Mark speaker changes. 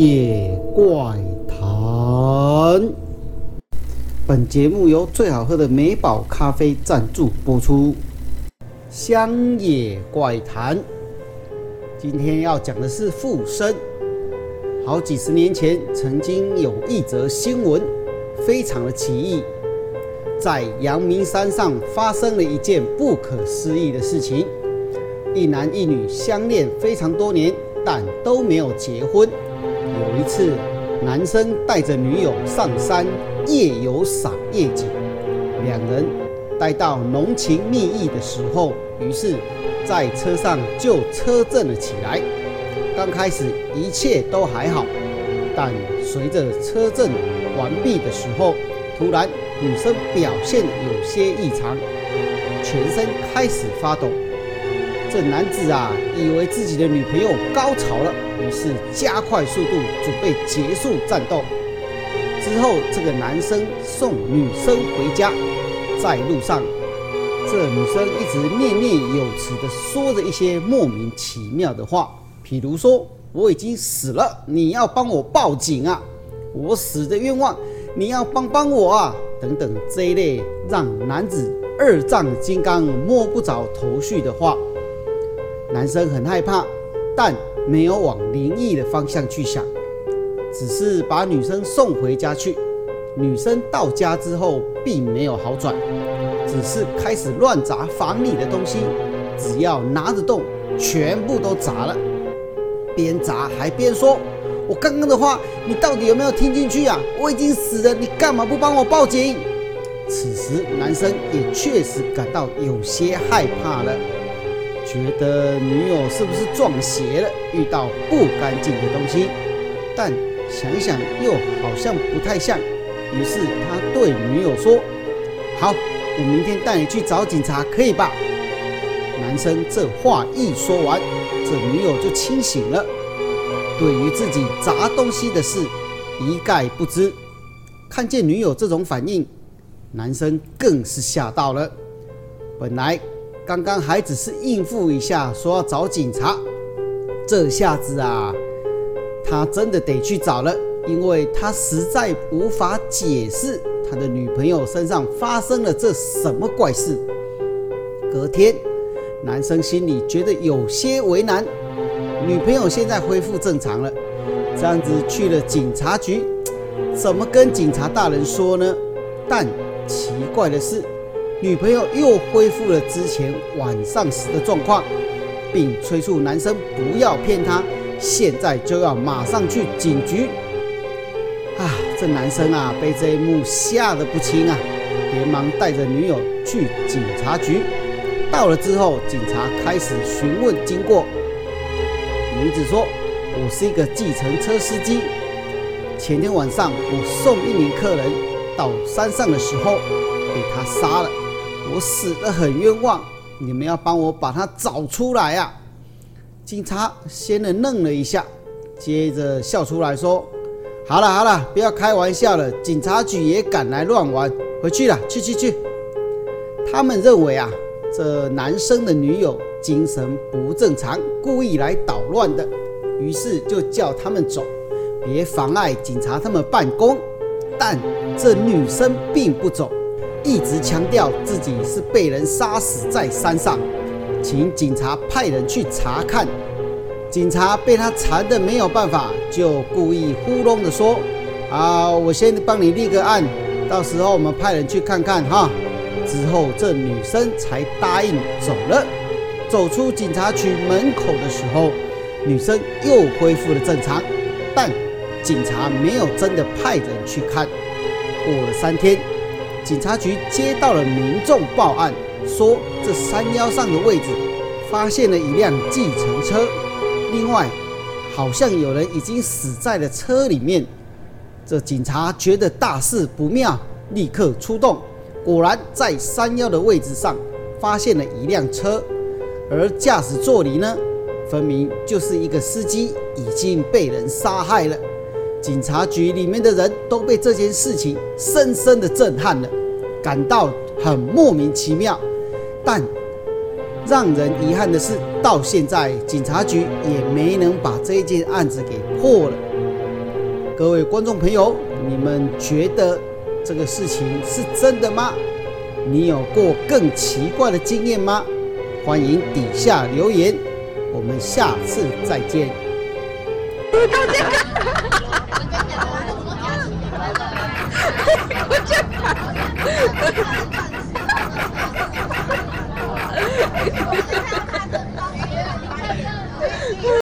Speaker 1: 野怪谈。本节目由最好喝的美宝咖啡赞助播出。乡野怪谈，今天要讲的是附身。好几十年前，曾经有一则新闻，非常的奇异，在阳明山上发生了一件不可思议的事情。一男一女相恋非常多年，但都没有结婚。有一次，男生带着女友上山夜游赏夜景，两人待到浓情蜜意的时候，于是，在车上就车震了起来。刚开始一切都还好，但随着车震完毕的时候，突然女生表现有些异常，全身开始发抖。这男子啊，以为自己的女朋友高潮了，于是加快速度准备结束战斗。之后，这个男生送女生回家，在路上，这女生一直念念有词的说着一些莫名其妙的话，譬如说：“我已经死了，你要帮我报警啊！我死的冤枉，你要帮帮我啊！”等等这一类让男子二丈金刚摸不着头绪的话。男生很害怕，但没有往灵异的方向去想，只是把女生送回家去。女生到家之后并没有好转，只是开始乱砸房里的东西，只要拿得动，全部都砸了。边砸还边说：“我刚刚的话，你到底有没有听进去啊？我已经死了，你干嘛不帮我报警？”此时男生也确实感到有些害怕了。觉得女友是不是撞邪了，遇到不干净的东西？但想想又好像不太像，于是他对女友说：“好，我明天带你去找警察，可以吧？”男生这话一说完，这女友就清醒了，对于自己砸东西的事一概不知。看见女友这种反应，男生更是吓到了。本来。刚刚还只是应付一下，说要找警察，这下子啊，他真的得去找了，因为他实在无法解释他的女朋友身上发生了这什么怪事。隔天，男生心里觉得有些为难，女朋友现在恢复正常了，这样子去了警察局，怎么跟警察大人说呢？但奇怪的是。女朋友又恢复了之前晚上时的状况，并催促男生不要骗她，现在就要马上去警局。啊，这男生啊，被这一幕吓得不轻啊，连忙带着女友去警察局。到了之后，警察开始询问经过。女子说：“我是一个计程车司机，前天晚上我送一名客人到山上的时候，被他杀了。”我死得很冤枉，你们要帮我把他找出来啊！警察先是愣了一下，接着笑出来说：“好了好了，不要开玩笑了，警察局也敢来乱玩，回去了，去去去。”他们认为啊，这男生的女友精神不正常，故意来捣乱的，于是就叫他们走，别妨碍警察他们办公。但这女生并不走。一直强调自己是被人杀死在山上，请警察派人去查看。警察被他缠的没有办法，就故意糊弄的说：“啊，我先帮你立个案，到时候我们派人去看看哈。”之后这女生才答应走了。走出警察局门口的时候，女生又恢复了正常，但警察没有真的派人去看。过了三天。警察局接到了民众报案，说这山腰上的位置发现了一辆计程车，另外好像有人已经死在了车里面。这警察觉得大事不妙，立刻出动，果然在山腰的位置上发现了一辆车，而驾驶座里呢，分明就是一个司机已经被人杀害了。警察局里面的人都被这件事情深深的震撼了。感到很莫名其妙，但让人遗憾的是，到现在警察局也没能把这件案子给破了。各位观众朋友，你们觉得这个事情是真的吗？你有过更奇怪的经验吗？欢迎底下留言，我们下次再见。